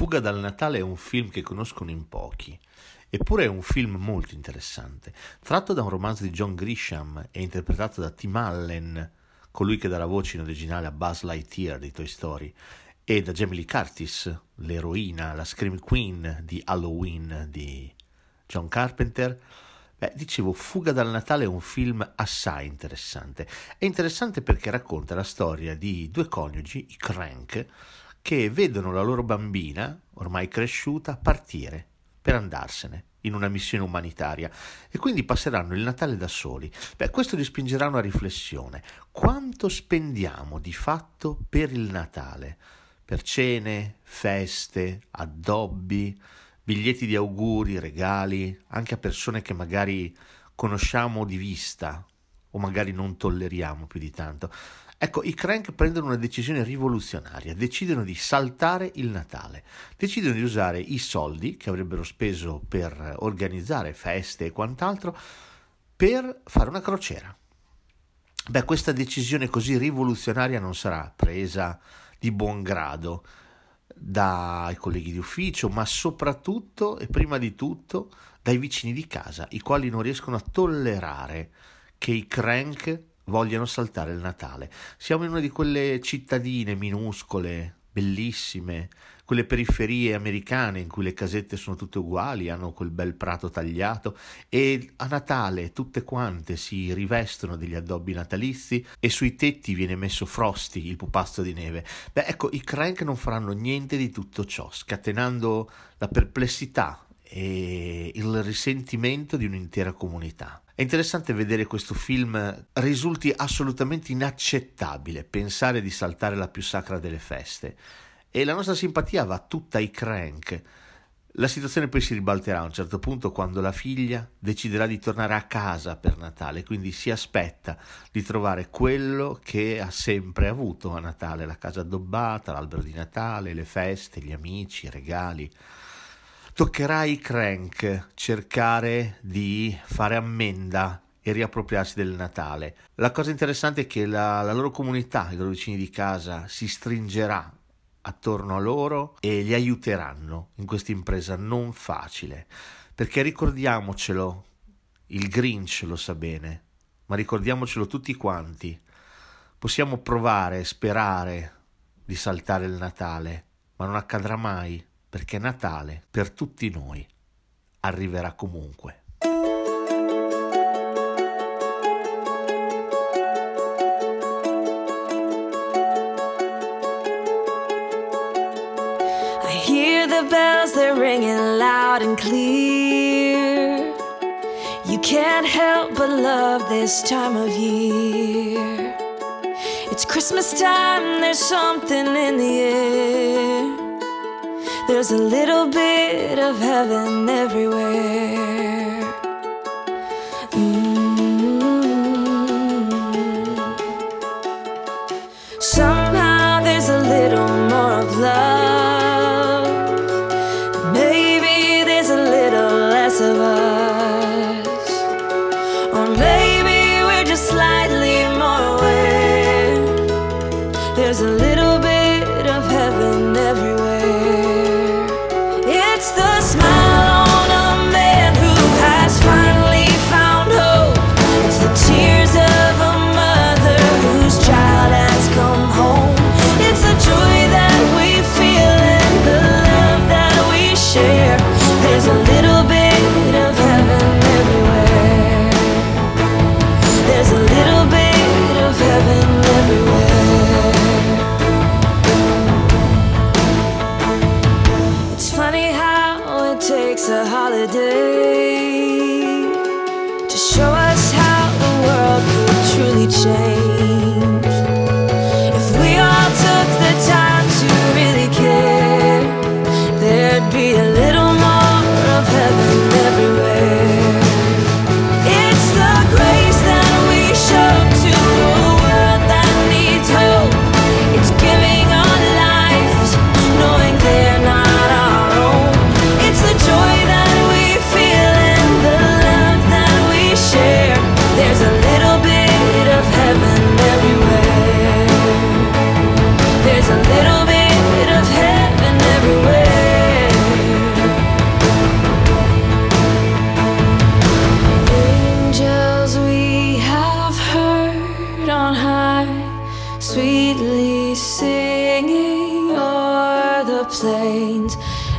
Fuga dal Natale è un film che conoscono in pochi. Eppure è un film molto interessante, tratto da un romanzo di John Grisham e interpretato da Tim Allen, colui che dà la voce in originale a Buzz Lightyear di Toy Story, e da Jamie Lee Curtis, l'eroina, la Scream Queen di Halloween di John Carpenter. Beh, dicevo, Fuga dal Natale è un film assai interessante. È interessante perché racconta la storia di due coniugi, i Crank, che vedono la loro bambina, ormai cresciuta, partire per andarsene in una missione umanitaria e quindi passeranno il Natale da soli. Beh, questo li spingerà a una riflessione. Quanto spendiamo di fatto per il Natale? Per cene, feste, addobbi, biglietti di auguri, regali, anche a persone che magari conosciamo di vista o magari non tolleriamo più di tanto. Ecco, i crank prendono una decisione rivoluzionaria, decidono di saltare il Natale, decidono di usare i soldi che avrebbero speso per organizzare feste e quant'altro per fare una crociera. Beh, questa decisione così rivoluzionaria non sarà presa di buon grado dai colleghi di ufficio, ma soprattutto e prima di tutto dai vicini di casa, i quali non riescono a tollerare che i crank vogliono saltare il Natale. Siamo in una di quelle cittadine minuscole, bellissime, quelle periferie americane in cui le casette sono tutte uguali, hanno quel bel prato tagliato e a Natale tutte quante si rivestono degli addobbi natalizi e sui tetti viene messo Frosty, il pupazzo di neve. Beh, ecco, i crank non faranno niente di tutto ciò, scatenando la perplessità e il risentimento di un'intera comunità. È interessante vedere questo film risulti assolutamente inaccettabile pensare di saltare la più sacra delle feste e la nostra simpatia va tutta ai crank. La situazione poi si ribalterà a un certo punto quando la figlia deciderà di tornare a casa per Natale, quindi si aspetta di trovare quello che ha sempre avuto a Natale, la casa addobbata, l'albero di Natale, le feste, gli amici, i regali. Toccherà ai crank cercare di fare ammenda e riappropriarsi del Natale. La cosa interessante è che la, la loro comunità, i loro vicini di casa, si stringerà attorno a loro e li aiuteranno in questa impresa non facile. Perché ricordiamocelo, il Grinch lo sa bene, ma ricordiamocelo tutti quanti. Possiamo provare, sperare di saltare il Natale, ma non accadrà mai perché Natale per tutti noi arriverà comunque. The bells, they're ringing loud and clear. You can't help but love this time of year. It's Christmas time, there's something in the air. There's a little bit of heaven everywhere.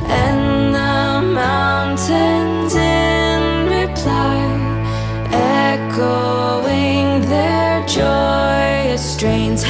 and the mountains in reply, echoing their joyous strains.